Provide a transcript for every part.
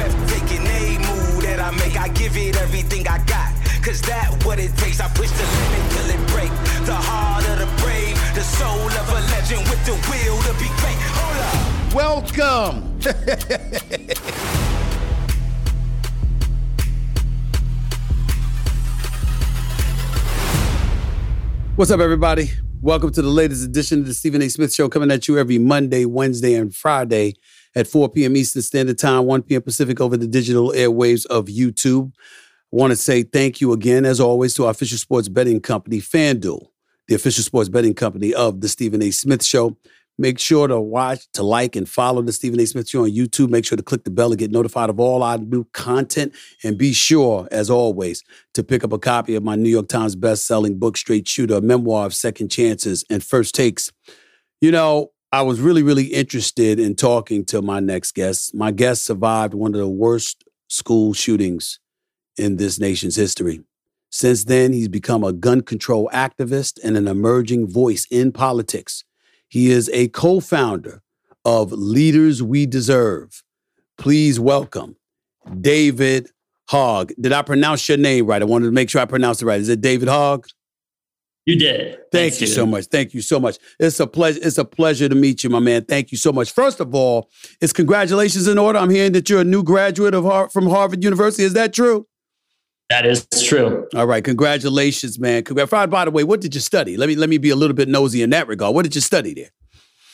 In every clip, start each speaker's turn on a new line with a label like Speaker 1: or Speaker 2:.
Speaker 1: Breathtaking, a move that I make. I give it everything I got. Cause that what it takes. I push the limit till it break. The heart of the brave, the soul of a legend with the will to be great. Hold up.
Speaker 2: Welcome. What's up, everybody? Welcome to the latest edition of the Stephen A. Smith Show, coming at you every Monday, Wednesday, and Friday at 4 p.m. Eastern Standard Time, 1 p.m. Pacific over the digital airwaves of YouTube. I want to say thank you again, as always, to our official sports betting company, FanDuel, the official sports betting company of the Stephen A. Smith Show. Make sure to watch, to like, and follow the Stephen A. Smith Show on YouTube. Make sure to click the bell to get notified of all our new content. And be sure, as always, to pick up a copy of my New York Times best-selling book, Straight Shooter, a memoir of second chances and first takes. You know, I was really, really interested in talking to my next guest. My guest survived one of the worst school shootings in this nation's history. Since then, he's become a gun control activist and an emerging voice in politics. He is a co founder of Leaders We Deserve. Please welcome David Hogg. Did I pronounce your name right? I wanted to make sure I pronounced it right. Is it David Hogg?
Speaker 3: You did.
Speaker 2: Thank
Speaker 3: Thanks,
Speaker 2: you so much. Thank you so much. It's a pleasure. It's a pleasure to meet you, my man. Thank you so much. First of all, it's congratulations in order. I'm hearing that you're a new graduate of Har- from Harvard University. Is that true?
Speaker 3: That is true.
Speaker 2: All right, congratulations, man. Congrats. By the way, what did you study? Let me let me be a little bit nosy in that regard. What did you study there?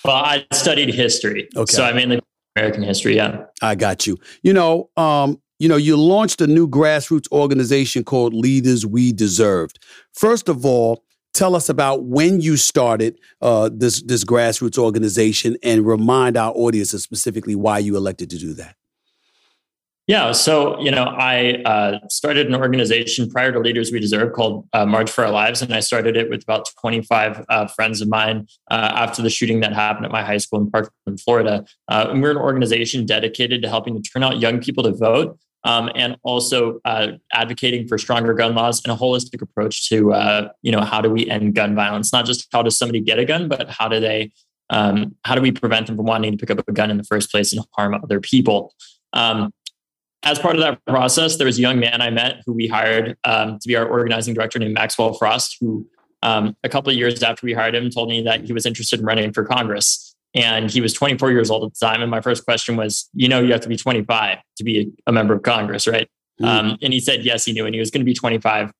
Speaker 3: Well, I studied history.
Speaker 2: Okay.
Speaker 3: So I mainly American history, yeah.
Speaker 2: I got you. You know, um, you know, you launched a new grassroots organization called Leaders We Deserved. First of all, tell us about when you started uh, this this grassroots organization and remind our audiences specifically why you elected to do that.
Speaker 3: Yeah. So, you know, I uh, started an organization prior to Leaders We Deserve called uh, March for Our Lives. And I started it with about 25 uh, friends of mine uh, after the shooting that happened at my high school in Parkland, Florida. Uh, and we're an organization dedicated to helping to turn out young people to vote. Um, and also uh, advocating for stronger gun laws and a holistic approach to, uh, you know, how do we end gun violence? Not just how does somebody get a gun, but how do they, um, how do we prevent them from wanting to pick up a gun in the first place and harm other people? Um, as part of that process, there was a young man I met who we hired um, to be our organizing director named Maxwell Frost, who um, a couple of years after we hired him told me that he was interested in running for Congress. And he was 24 years old at the time. And my first question was, you know, you have to be 25 to be a, member of Congress, right?
Speaker 2: Mm.
Speaker 3: Um, and he said, yes, he knew. And he was going to be 25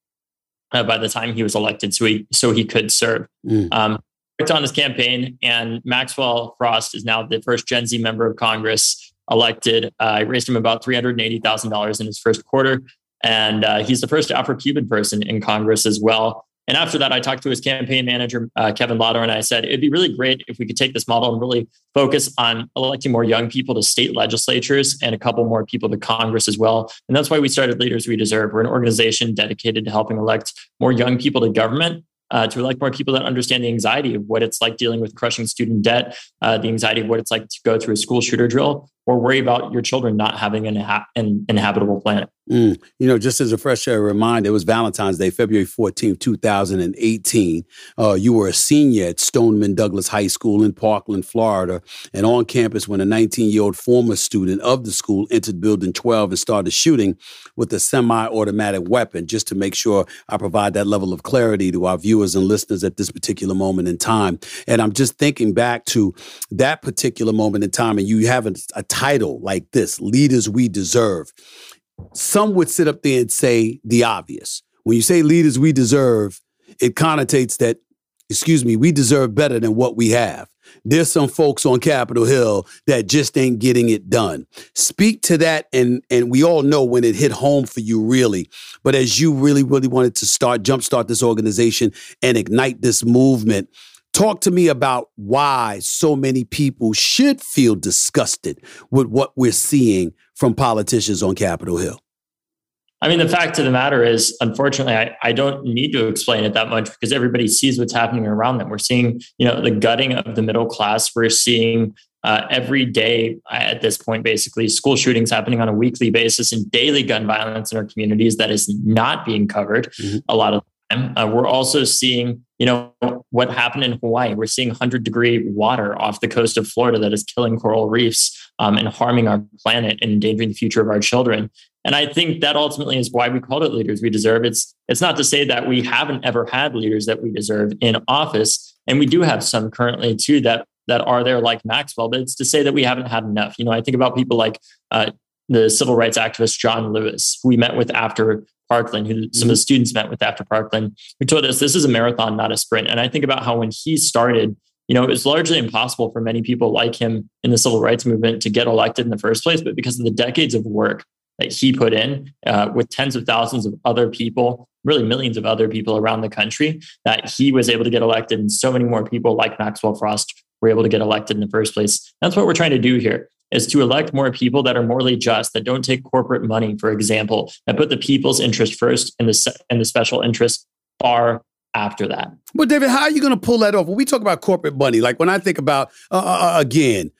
Speaker 3: uh, by the time he was elected. So he, so he could serve.
Speaker 2: Mm.
Speaker 3: Um, worked on his campaign, and Maxwell Frost is now the first Gen Z member of Congress elected. Uh, I raised him about $380,000 in his first quarter. And uh, he's the first Afro Cuban person in Congress as well. And after that, I talked to his campaign manager, uh, Kevin Lata, and I said, it'd be really great if we could take this model and really focus on electing more young people to state legislatures and a couple more people to Congress as well. And that's why we started Leaders We Deserve. We're an organization dedicated to helping elect more young people to government uh, to elect more people that understand the anxiety of what it's like dealing with crushing student debt, uh, the anxiety of what it's like to go through a school shooter drill, or worry about your children not having an, ha- an inhabitable planet.
Speaker 2: Mm. You know, just as a fresh air reminder, it was Valentine's Day, February 14th, 2018. Uh, you were a senior at Stoneman Douglas High School in Parkland, Florida, and on campus when a 19 year old former student of the school entered Building 12 and started shooting with a semi automatic weapon, just to make sure I provide that level of clarity to our viewers and listeners at this particular moment in time. And I'm just thinking back to that particular moment in time, and you have a, a title like this Leaders We Deserve some would sit up there and say the obvious. When you say leaders we deserve, it connotates that, excuse me, we deserve better than what we have. There's some folks on Capitol Hill that just ain't getting it done. Speak to that, and and we all know when it hit home for you, really. But as you really, really wanted to start, jumpstart this organization and ignite this movement, Talk to me about why so many people should feel disgusted with what we're seeing from politicians on Capitol Hill.
Speaker 3: I mean, the fact of the matter is, unfortunately, I, I don't need to explain it that much because everybody sees what's happening around them. We're seeing, you know, the gutting of the middle class. We're seeing uh, every day at this point, basically, school shootings happening on a weekly basis and daily gun violence in our communities that is not being covered mm-hmm. a lot of. Uh, we're also seeing, you know, what happened in Hawaii. We're seeing 100 degree water off the coast of Florida that is killing coral reefs um, and harming our planet and endangering the future of our children. And I think that ultimately is why we called it leaders we deserve. It's it's not to say that we haven't ever had leaders that we deserve in office, and we do have some currently too that that are there like Maxwell. But it's to say that we haven't had enough. You know, I think about people like uh, the civil rights activist John Lewis, who we met with after Parkland, who some of the mm-hmm. students met with after Parkland, who told us this is a marathon, not a sprint. And I think about how when he started, you know, it was largely impossible for many people like him in the civil rights movement to get elected in the first place. But because of the decades of work that he put in uh, with tens of thousands of other people, really millions of other people around the country, that he was able to get elected. And so many more people like Maxwell Frost were able to get elected in the first place. That's what we're trying to do here is to elect more people that are morally just, that don't take corporate money, for example, that put the people's interest first and the, and the special interest far after that.
Speaker 2: Well, David, how are you going to pull that off? When we talk about corporate money, like when I think about, uh, uh, uh, again,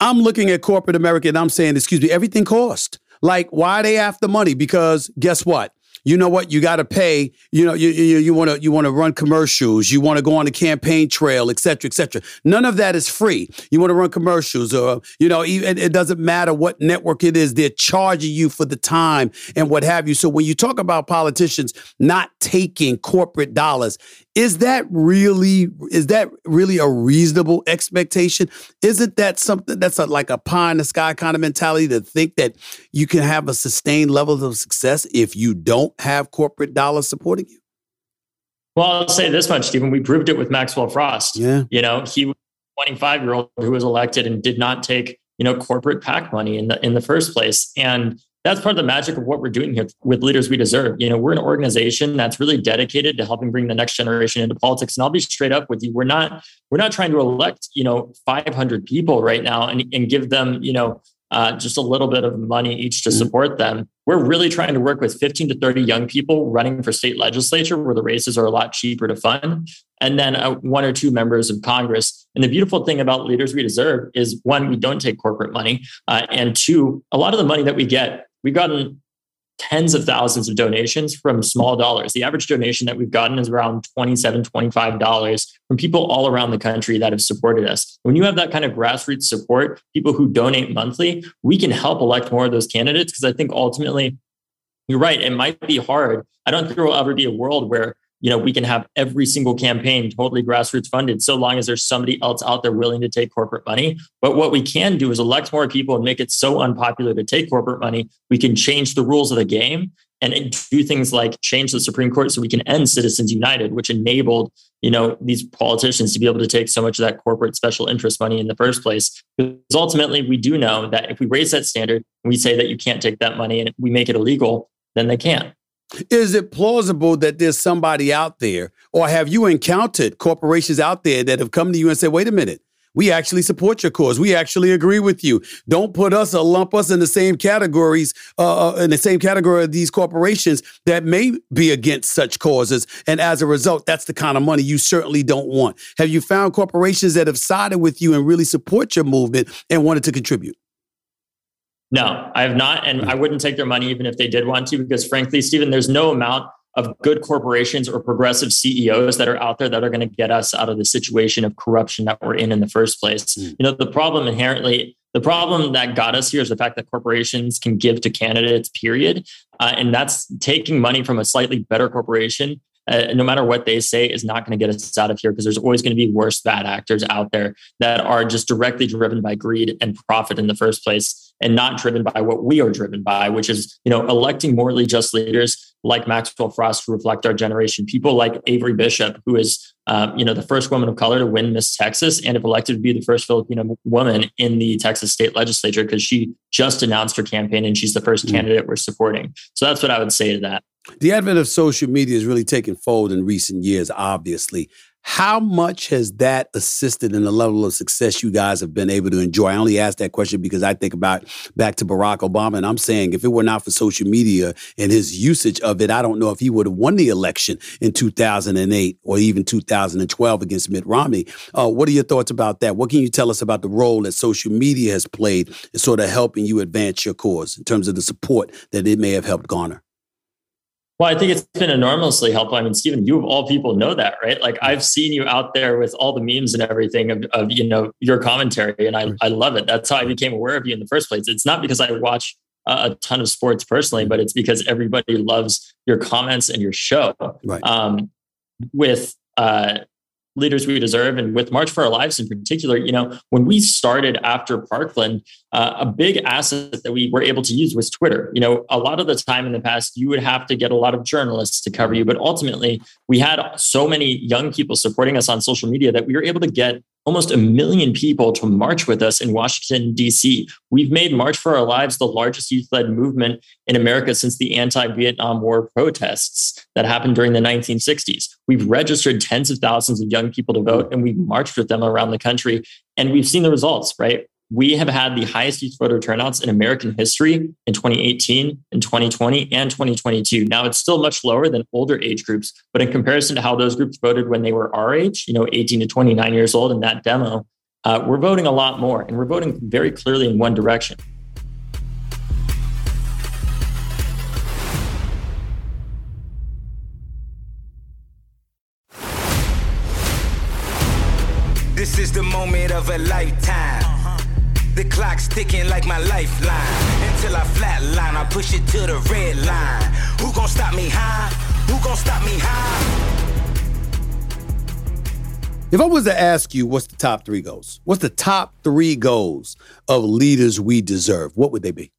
Speaker 2: I'm looking at corporate America and I'm saying, excuse me, everything cost. Like, why are they after money? Because guess what? You know what? You got to pay. You know, you you want to you want to run commercials. You want to go on the campaign trail, et cetera, et cetera. None of that is free. You want to run commercials, or you know, it, it doesn't matter what network it is. They're charging you for the time and what have you. So when you talk about politicians not taking corporate dollars, is that really is that really a reasonable expectation? Isn't that something that's a, like a pie in the sky kind of mentality to think that you can have a sustained level of success if you don't have corporate dollars supporting you?
Speaker 3: Well, I'll say this much, Stephen. We proved it with Maxwell Frost.
Speaker 2: Yeah.
Speaker 3: You know, he was a 25 year old who was elected and did not take, you know, corporate PAC money in the in the first place. And that's part of the magic of what we're doing here with Leaders We Deserve. You know, we're an organization that's really dedicated to helping bring the next generation into politics. And I'll be straight up with you. We're not, we're not trying to elect, you know, 500 people right now and, and give them, you know, uh, just a little bit of money each to mm-hmm. support them. We're really trying to work with 15 to 30 young people running for state legislature where the races are a lot cheaper to fund, and then uh, one or two members of Congress. And the beautiful thing about Leaders We Deserve is one, we don't take corporate money, uh, and two, a lot of the money that we get We've gotten tens of thousands of donations from small dollars. The average donation that we've gotten is around $27, $25 from people all around the country that have supported us. When you have that kind of grassroots support, people who donate monthly, we can help elect more of those candidates because I think ultimately, you're right, it might be hard. I don't think there will ever be a world where you know we can have every single campaign totally grassroots funded so long as there's somebody else out there willing to take corporate money. But what we can do is elect more people and make it so unpopular to take corporate money we can change the rules of the game and do things like change the supreme court so we can end citizens united which enabled you know these politicians to be able to take so much of that corporate special interest money in the first place. Because ultimately we do know that if we raise that standard and we say that you can't take that money and we make it illegal then they can't
Speaker 2: is it plausible that there's somebody out there, or have you encountered corporations out there that have come to you and said, wait a minute, we actually support your cause. We actually agree with you. Don't put us or lump us in the same categories, uh, uh, in the same category of these corporations that may be against such causes. And as a result, that's the kind of money you certainly don't want. Have you found corporations that have sided with you and really support your movement and wanted to contribute?
Speaker 3: No, I have not. And I wouldn't take their money even if they did want to, because frankly, Stephen, there's no amount of good corporations or progressive CEOs that are out there that are going to get us out of the situation of corruption that we're in in the first place. Mm. You know, the problem inherently, the problem that got us here is the fact that corporations can give to candidates, period. Uh, and that's taking money from a slightly better corporation uh, no matter what they say, is not going to get us out of here because there's always going to be worse bad actors out there that are just directly driven by greed and profit in the first place and not driven by what we are driven by, which is, you know, electing morally just leaders like Maxwell Frost to reflect our generation, people like Averie Bishop, who is, um, you know, the first woman of color to win Miss Texas, and if elected to be the first Filipino woman in the Texas state legislature because she just announced her campaign and she's the 1st mm-hmm. candidate we're supporting. So that's what I would say to that.
Speaker 2: The advent of social media has really taken fold in recent years, obviously. How much has that assisted in the level of success you guys have been able to enjoy? I only ask that question because I think about back to Barack Obama, and I'm saying if it were not for social media and his usage of it, I don't know if he would have won the election in 2008 or even 2012 against Mitt Romney. Uh, what are your thoughts about that? What can you tell us about the role that social media has played in sort of helping you advance your cause in terms of the support that it may have helped garner?
Speaker 3: Well, I think it's been enormously helpful. I mean, Stephen, you of all people know that, right? Like I've seen you out there with all the memes and everything of, of you know your commentary, and I, I love it. That's how I became aware of you in the first place. It's not because I watch a, a ton of sports personally, but it's because everybody loves your comments and your show.
Speaker 2: Right.
Speaker 3: Um, with uh, leaders we deserve and with march for our lives in particular you know when we started after parkland uh, a big asset that we were able to use was twitter. You know a lot of the time in the past you would have to get a lot of journalists to cover you but ultimately we had so many young people supporting us on social media that we were able to get almost a million people to march with us in Washington, D.C. We've made March for Our Lives the largest youth led movement in America since the anti Vietnam War protests that happened during the 1960s. We've registered tens of thousands of young people to vote and we've marched with them around the country. And we've seen the results, right? We have had the highest youth voter turnouts in American history in 2018, in 2020, and 2022. Now it's still much lower than older age groups, but in comparison to how those groups voted when they were our age, you know, 18 to 29 years old in that demo, uh, we're voting a lot more, and we're voting very clearly in one direction.
Speaker 1: This is the moment of a lifetime. The clock's ticking like my lifeline. Until I flatline, I push it to the red line. Who gon' stop me high? Who gon' stop me high?
Speaker 2: If I was to ask you what's the top three goals, what's the top three goals of leaders we deserve, what would they be?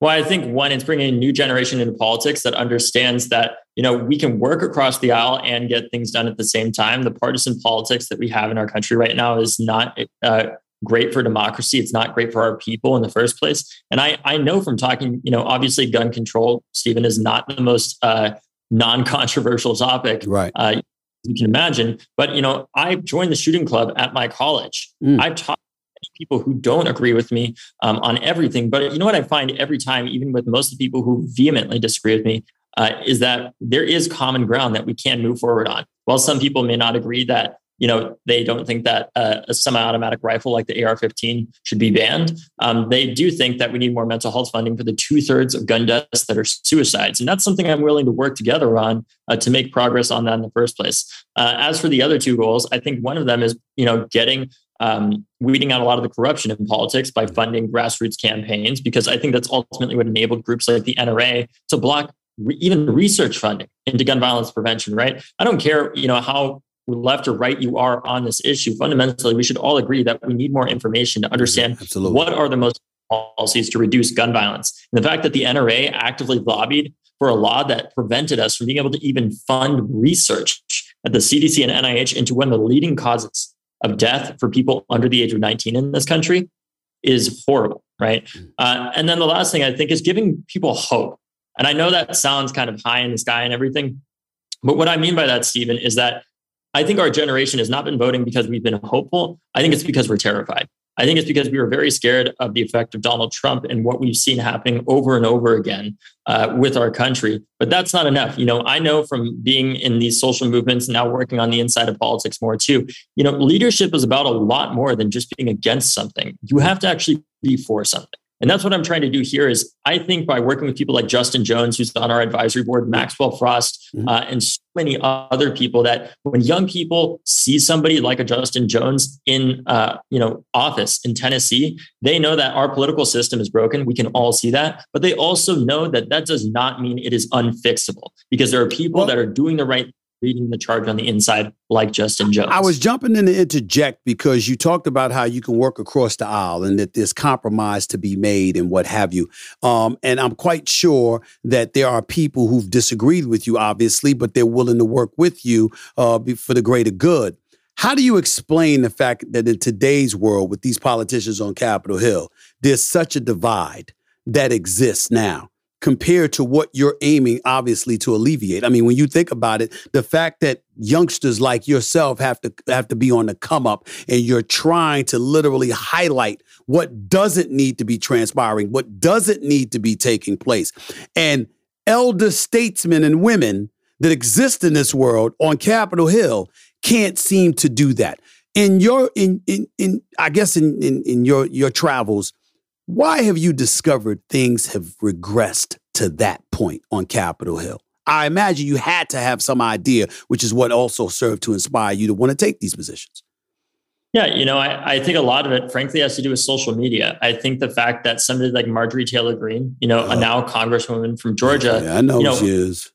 Speaker 3: Well, I think one, it's bringing a new generation into politics that understands that you know we can work across the aisle and get things done at the same time. The partisan politics that we have in our country right now is not uh, great for democracy. It's not great for our people in the first place. And I, I know from talking, you know, obviously gun control, Stephen, is not the most uh, non-controversial topic.
Speaker 2: Right.
Speaker 3: Uh, you can imagine. But, you know, I joined the shooting club at my college. Mm. I've talked to people who don't agree with me um, on everything. But you know what I find every time, even with most of the people who vehemently disagree with me, uh, is that there is common ground that we can move forward on. While some people may not agree that you know they don't think that uh, a semi-automatic rifle like the AR-15 should be banned. Um, they do think that we need more mental health funding for the two-thirds of gun deaths that are suicides, and that's something I'm willing to work together on uh, to make progress on that in the first place. Uh, as for the other two goals, I think one of them is you know getting um, weeding out a lot of the corruption in politics by funding grassroots campaigns, because I think that's ultimately what enabled groups like the NRA to block even research funding into gun violence prevention. Right? I don't care, you know, how left or right you are on this issue, fundamentally, we should all agree that we need more information to understand
Speaker 2: Absolutely.
Speaker 3: what are the most policies to reduce gun violence. And the fact that the NRA actively lobbied for a law that prevented us from being able to even fund research at the CDC and NIH into one of the leading causes of death for people under the age of 19 in this country is horrible, right? Mm. Uh, and then the last thing I think is giving people hope. And I know that sounds kind of high in the sky and everything, but what I mean by that, Stephen, is that I think our generation has not been voting because we've been hopeful. I think it's because we're terrified. I think it's because we were very scared of the effect of Donald Trump and what we've seen happening over and over again uh, with our country. But that's not enough. You know, I know from being in these social movements, now working on the inside of politics more too, you know, leadership is about a lot more than just being against something. You have to actually be for something. And that's what I'm trying to do here is I think by working with people like Justin Jones, who's on our advisory board, Maxwell Frost, mm-hmm. uh, and so many other people that when young people see somebody like a Justin Jones in, uh, you know, office in Tennessee, they know that our political system is broken. We can all see that, but they also know that that does not mean it is unfixable because there are people well, that are doing the right leading the charge on the inside, like Justin Jones.
Speaker 2: I was jumping in to interject because you talked about how you can work across the aisle and that there's compromise to be made and what have you. Um, and I'm quite sure that there are people who've disagreed with you, obviously, but they're willing to work with you uh, for the greater good. How do you explain the fact that in today's world, with these politicians on Capitol Hill, there's such a divide that exists now? Compared to what you're aiming obviously to alleviate. I mean, when you think about it, the fact that youngsters like yourself have to have to be on the come up and you're trying to literally highlight what doesn't need to be transpiring, what doesn't need to be taking place. And elder statesmen and women that exist in this world on Capitol Hill can't seem to do that. In your in in in I guess in in, in your your travels, why have you discovered things have regressed to that point on Capitol Hill? I imagine you had to have some idea, which is what also served to inspire you to want to take these positions.
Speaker 3: Yeah, you know, I, I think a lot of it, frankly, has to do with social media. I think the fact that somebody like Marjorie Taylor Greene, you know, a oh. now congresswoman from Georgia,
Speaker 2: yeah, I know,
Speaker 3: you
Speaker 2: know she is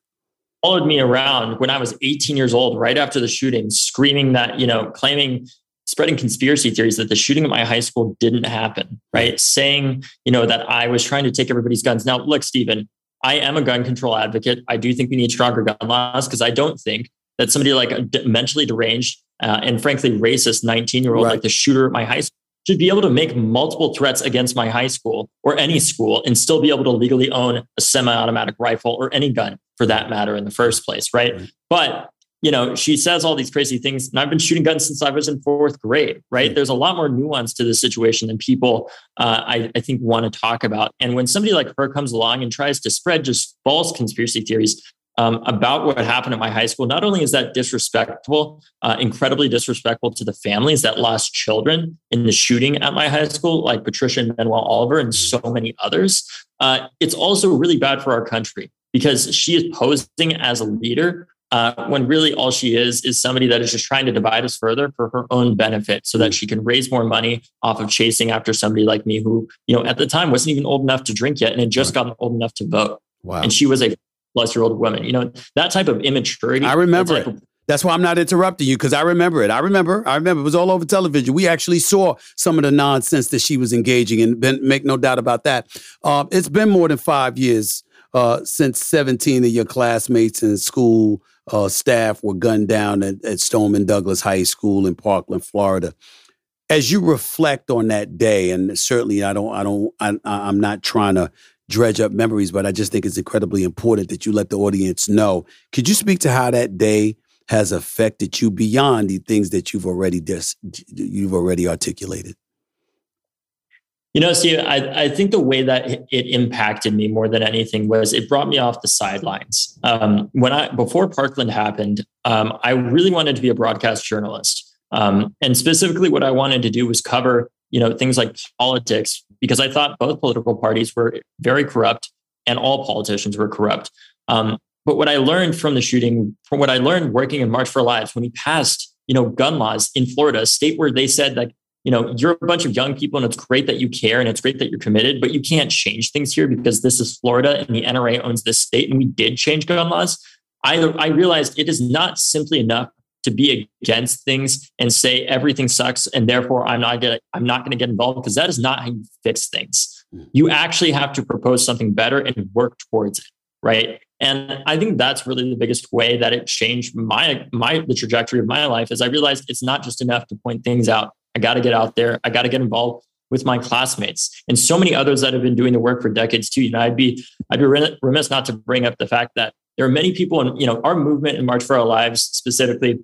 Speaker 3: followed me around when I was 18 years old, right after the shooting, screaming that, you know, claiming, spreading conspiracy theories that the shooting at my high school didn't happen, right? Saying, you know, that I was trying to take everybody's guns. Now, look, Stephen, I am a gun control advocate. I do think we need stronger gun laws because I don't think that somebody like a mentally deranged uh, and frankly racist 19 year old, like the shooter at my high school, should be able to make multiple threats against my high school or any school and still be able to legally own a semi-automatic rifle or any gun for that matter in the first place right, right. but you know she says all these crazy things and i've been shooting guns since i was in fourth grade right mm-hmm. there's a lot more nuance to this situation than people uh, I, I think want to talk about and when somebody like her comes along and tries to spread just false conspiracy theories um, about what happened at my high school. Not only is that disrespectful, uh, incredibly disrespectful to the families that lost children in the shooting at my high school, like Patricia and Manuel Oliver and so many others, uh, it's also really bad for our country because she is posing as a leader uh, when really all she is is somebody that is just trying to divide us further for her own benefit so that she can raise more money off of chasing after somebody like me who, you know, at the time wasn't even old enough to drink yet and had just gotten old enough to vote. Wow. And she was a plus year old woman. You know, that type of immaturity.
Speaker 2: I remember it. That's why I'm not interrupting you because I remember it. I remember. I remember it was all over television. We actually saw some of the nonsense that she was engaging in. Ben, make no doubt about that. Uh, it's been more than five years uh, since 17 of your classmates and school uh, staff were gunned down at, at Stoneman Douglas High School in Parkland, Florida. As you reflect on that day, and certainly I don't, I don't, I, I'm not trying to dredge up memories, but I just think it's incredibly important that you let the audience know. Could you speak to how that day has affected you beyond the things that you've already dis- you've already articulated?
Speaker 3: You know, see, I, I think the way that it impacted me more than anything was it brought me off the sidelines. Um, when I before Parkland happened, um, I really wanted to be a broadcast journalist, um, and specifically, what I wanted to do was cover you know things like politics because I thought both political parties were very corrupt and all politicians were corrupt. Um, but what I learned from the shooting, from what I learned working in March for Lives, when we passed, you know, gun laws in Florida, a state where they said that, you know, you're a bunch of young people and it's great that you care and it's great that you're committed, but you can't change things here because this is Florida and the NRA owns this state and we did change gun laws. I, I realized it is not simply enough to be against things and say everything sucks and therefore I'm not gonna I'm not gonna get involved because that is not how you fix things. Hmm. You actually have to propose something better and work towards it, right? And I think that's really the biggest way that it changed my my the trajectory of my life is I realized it's not just enough to point things out. I got to get out there. I got to get involved with my classmates and so many others that have been doing the work for decades too. You know, I'd be I'd be remiss not to bring up the fact that there are many people in you know our movement in March for Our Lives specifically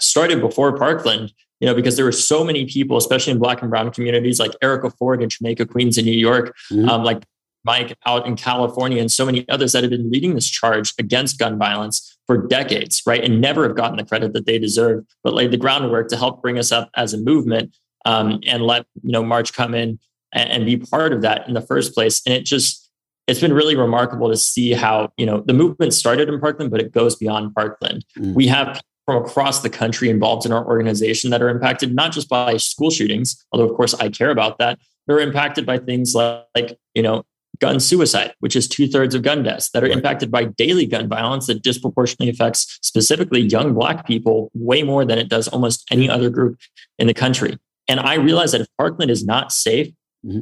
Speaker 3: started before Parkland, you know, because there were so many people, especially in Black and Brown communities, like Erica Ford in Jamaica Queens in New York, mm-hmm. um, like Mike out in California, and so many others that have been leading this charge against gun violence for decades, right? And never have gotten the credit that they deserve, but laid the groundwork to help bring us up as a movement um, and let, you know, March come in and, and be part of that in the first place. And it just, it's been really remarkable to see how you know the movement started in Parkland, but it goes beyond Parkland. Mm. We have from across the country involved in our organization that are impacted not just by school shootings, although of course I care about that. They're impacted by things like, like you know, gun suicide, which is two thirds of gun deaths, that are right. impacted by daily gun violence that disproportionately affects specifically young Black people way more than it does almost any other group in the country. And I realize that if Parkland is not safe, mm-hmm.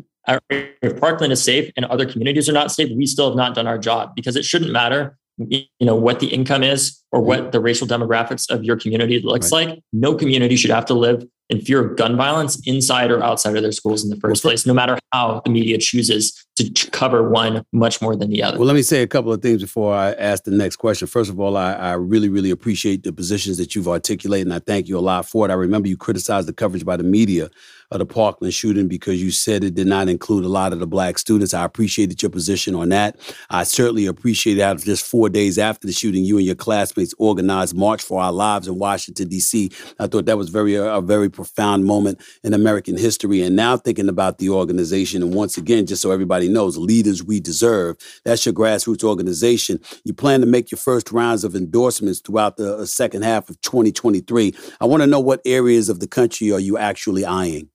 Speaker 3: if Parkland is safe and other communities are not safe, we still have not done our job because it shouldn't matter you know what the income is or what the racial demographics of your community looks right. like no community should have to live in fear of gun violence inside or outside of their schools in the first place, no matter how the media chooses to cover one much more than the other.
Speaker 2: Well, let me say a couple of things before I ask the next question. First of all, I, I really, really appreciate the positions that you've articulated, and I thank you a lot for it. I remember you criticized the coverage by the media of the Parkland shooting because you said it did not include a lot of the black students. I appreciated your position on that. I certainly appreciate that just four days after the shooting, you and your classmates organized March for Our Lives in Washington, D.C. I thought that was very a very profound moment in American history. And now thinking about the organization, and once again, just so everybody knows, Leaders We Deserve, that's your grassroots organization. You plan to make your first rounds of endorsements throughout the uh, second half of 2023. I want to know what areas of the country are you actually eyeing?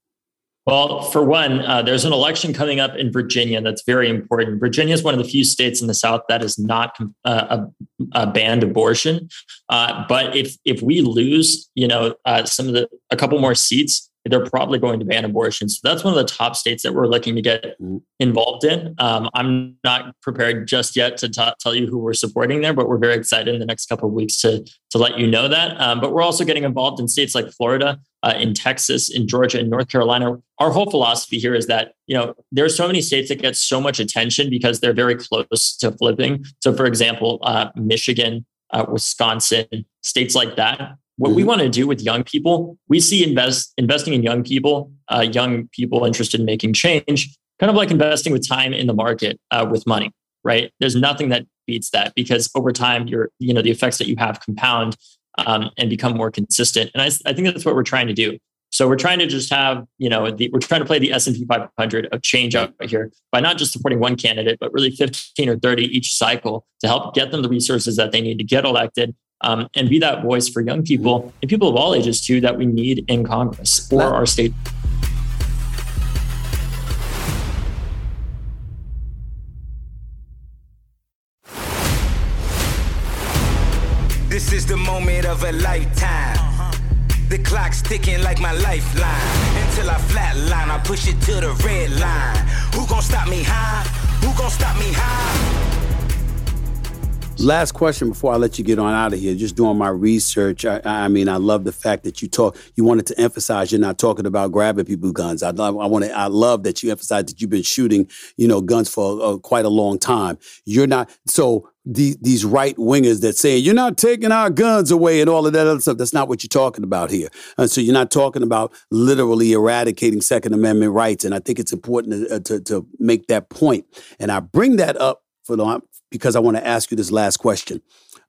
Speaker 3: Well, for one, uh, there's an election coming up in Virginia that's very important. Virginia is one of the few states in the South that has not uh, a, a banned abortion. Uh, but if if we lose, you know, uh, some of the a couple more seats, they're probably going to ban abortion. So that's one of the top states that we're looking to get mm-hmm. involved in. Um, I'm not prepared just yet to t- tell you who we're supporting there, but we're very excited in the next couple of weeks to to let you know that. Um, but we're also getting involved in states like Florida, uh, in Texas, in Georgia, in North Carolina. Our whole philosophy here is that you know there are so many states that get so much attention because they're very close to flipping. So, for example, uh, Michigan, uh, Wisconsin, states like that what mm-hmm. we want to do with young people, we see invest investing in young people, uh, young people interested in making change, kind of like investing with time in the market uh, with money, right? There's nothing that beats that because over time, you're you know the effects that you have compound um, and become more consistent. And I, I think that's what we're trying to do. So we're trying to just have, you know, the, we're trying to play the S&P 500 of change out here by not just supporting one candidate, but really 15 or 30 each cycle to help get them the resources that they need to get elected um, and be that voice for young people and people of all ages too that we need in Congress or our state.
Speaker 1: This is the moment of a lifetime. The clock's ticking like my lifeline. Until I flatline, I push it to the red line. Who gon' stop me high? Who gon' stop me high?
Speaker 2: Last question before I let you get on out of here. Just doing my research. I, I, mean, I love the fact that you talk. You wanted to emphasize you're not talking about grabbing people guns. I. I want to. I love that you emphasize that you've been shooting, you know, guns for uh, quite a long time. You're not. So the, these right wingers that say you're not taking our guns away and all of that other stuff. That's not what you're talking about here. And so you're not talking about literally eradicating Second Amendment rights. And I think it's important to, uh, to, to make that point. And I bring that up for the because I want to ask you this last question.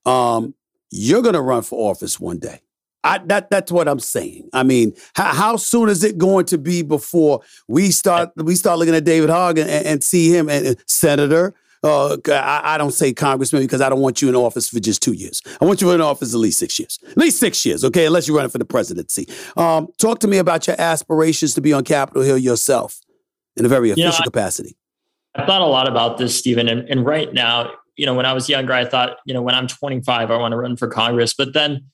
Speaker 2: Um, you're going to run for office one day. I, that that's what I'm saying. I mean, how, how, soon is it going to be before we start we start looking at David Hogg and, and see him and, and Senator? Uh, I, I, don't say congressman because I don't want you in office for just two years. I want you in office at least six years, at least six years, okay? Unless you're running for the presidency. Um, talk to me about your aspirations to be on Capitol Hill yourself in a very official you know, I, capacity.
Speaker 3: I thought a lot about this, Stephen. And, and right now, you know, when I was younger, I thought, you know, when I'm 25, I want to run for Congress. But then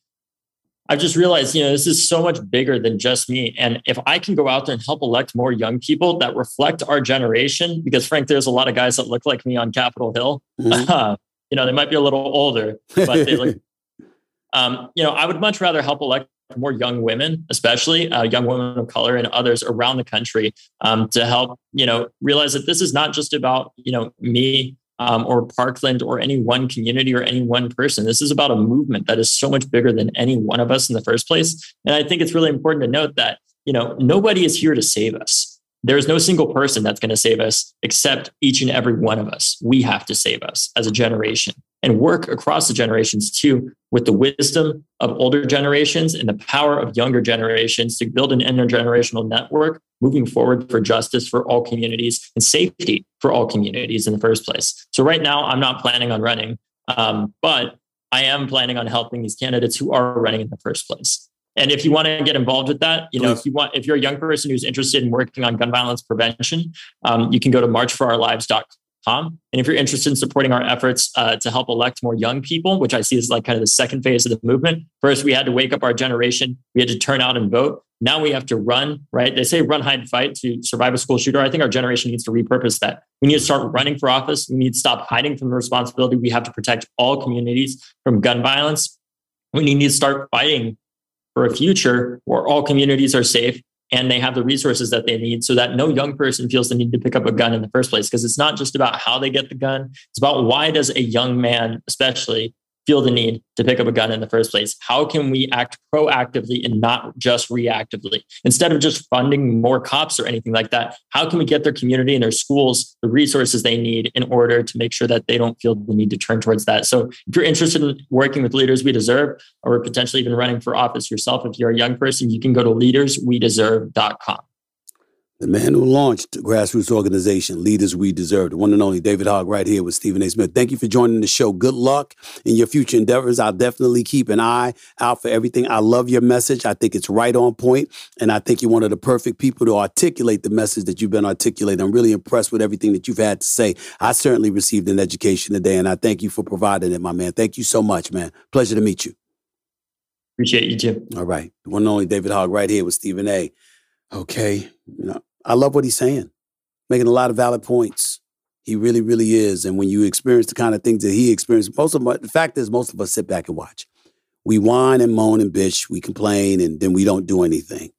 Speaker 3: I've just realized, you know, this is so much bigger than just me. And if I can go out there and help elect more young people that reflect our generation, because Frank, there's a lot of guys that look like me on Capitol Hill. Mm-hmm. Uh, you know, they might be a little older, but they look, um, you know, I would much rather help elect more young women, especially uh, young women of color and others around the country, um, to help you know realize that this is not just about you know me um, or Parkland or any one community or any one person. This is about a movement that is so much bigger than any one of us in the first place. And I think it's really important to note that you know nobody is here to save us. There is no single person that's going to save us except each and every one of us. We have to save us as a generation and work across the generations too with the wisdom of older generations and the power of younger generations to build an intergenerational network moving forward for justice for all communities and safety for all communities in the first place. So, right now, I'm not planning on running, um, but I am planning on helping these candidates who are running in the first place. And if you want to get involved with that, you know, if you want, if you're a young person who's interested in working on gun violence prevention, um, you can go to marchforourlives.com and if you're interested in supporting our efforts uh, to help elect more young people, which I see as like kind of the second phase of the movement, first we had to wake up our generation, we had to turn out and vote. Now we have to run, right? They say run, hide, fight to survive a school shooter. I think our generation needs to repurpose that. We need to start running for office. We need to stop hiding from the responsibility. We have to protect all communities from gun violence. We need to start fighting for a future where all communities are safe and they have the resources that they need so that no young person feels the need to pick up a gun in the first place. Because it's not just about how they get the gun it's about why does a young man especially feel the need to pick up a gun in the first place? How can we act proactively and not just reactively? Instead of just funding more cops or anything like that, how can we get their community and their schools the resources they need in order to make sure that they don't feel the need to turn towards that? So if you're interested in working with Leaders We Deserve or potentially even running for office yourself, if you're a young person, you can go to leaderswedeserve.com
Speaker 2: the man who launched grassroots organization, Leaders We Deserve, the one and only David Hogg, right here with Stephen A. Smith. Thank you for joining the show. Good luck in your future endeavors. I'll definitely keep an eye out for everything. I love your message. I think it's right on point, and I think you're one of the perfect people to articulate the message that you've been articulating. I'm really impressed with everything that you've had to say. I certainly received an education today, and I thank you for providing it, my man. Thank you so much, man. Pleasure to meet you.
Speaker 3: Appreciate you Jim.
Speaker 2: All right. The one and only David Hogg right here with Stephen A. Okay. You know, I love what he's saying, making a lot of valid points. He really, really is. And when you experience the kind of things that he experienced, most of the fact is, most of us sit back and watch. We whine and moan and bitch, we complain, and then we don't do anything.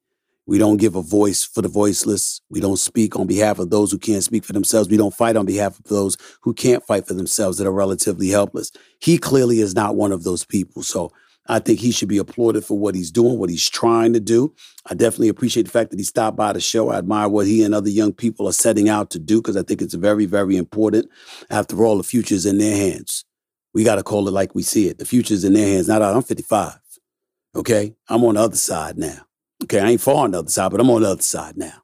Speaker 2: We don't give a voice for the voiceless. We don't speak on behalf of those who can't speak for themselves. We don't fight on behalf of those who can't fight for themselves that are relatively helpless. He clearly is not one of those people. So I think he should be applauded for what he's doing, what he's trying to do. I definitely appreciate the fact that he stopped by the show. I admire what he and other young people are setting out to do because I think it's very, very important. After all, the future is in their hands. We got to call it like we see it. The future is in their hands. Not I'm 55. Okay. I'm on the other side now. Okay. I ain't far on the other side, but I'm on the other side now.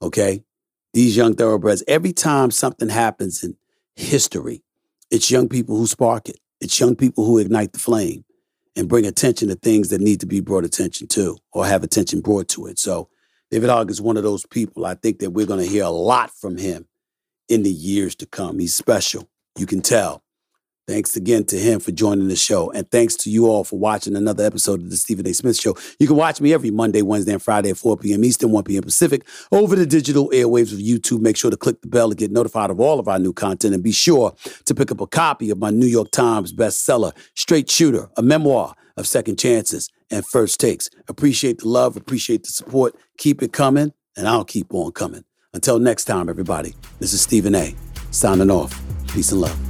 Speaker 2: Okay. These young thoroughbreds, every time something happens in history, it's young people who spark it. It's young people who ignite the flame and bring attention to things that need to be brought attention to or have attention brought to it. So David Hogg is one of those people. I think that we're going to hear a lot from him in the years to come. He's special. You can tell. Thanks again to him for joining the show. And thanks to you all for watching another episode of the Stephen A. Smith Show. You can watch me every Monday, Wednesday, and Friday at 4 p.m. Eastern, 1 p.m. Pacific over the digital airwaves of YouTube. Make sure to click the bell to get notified of all of our new content. And be sure to pick up a copy of my New York Times bestseller, Straight Shooter, a memoir of second chances and first takes. Appreciate the love, appreciate the support. Keep it coming, and I'll keep on coming. Until next time, everybody, this is Stephen A. Signing off. Peace and love.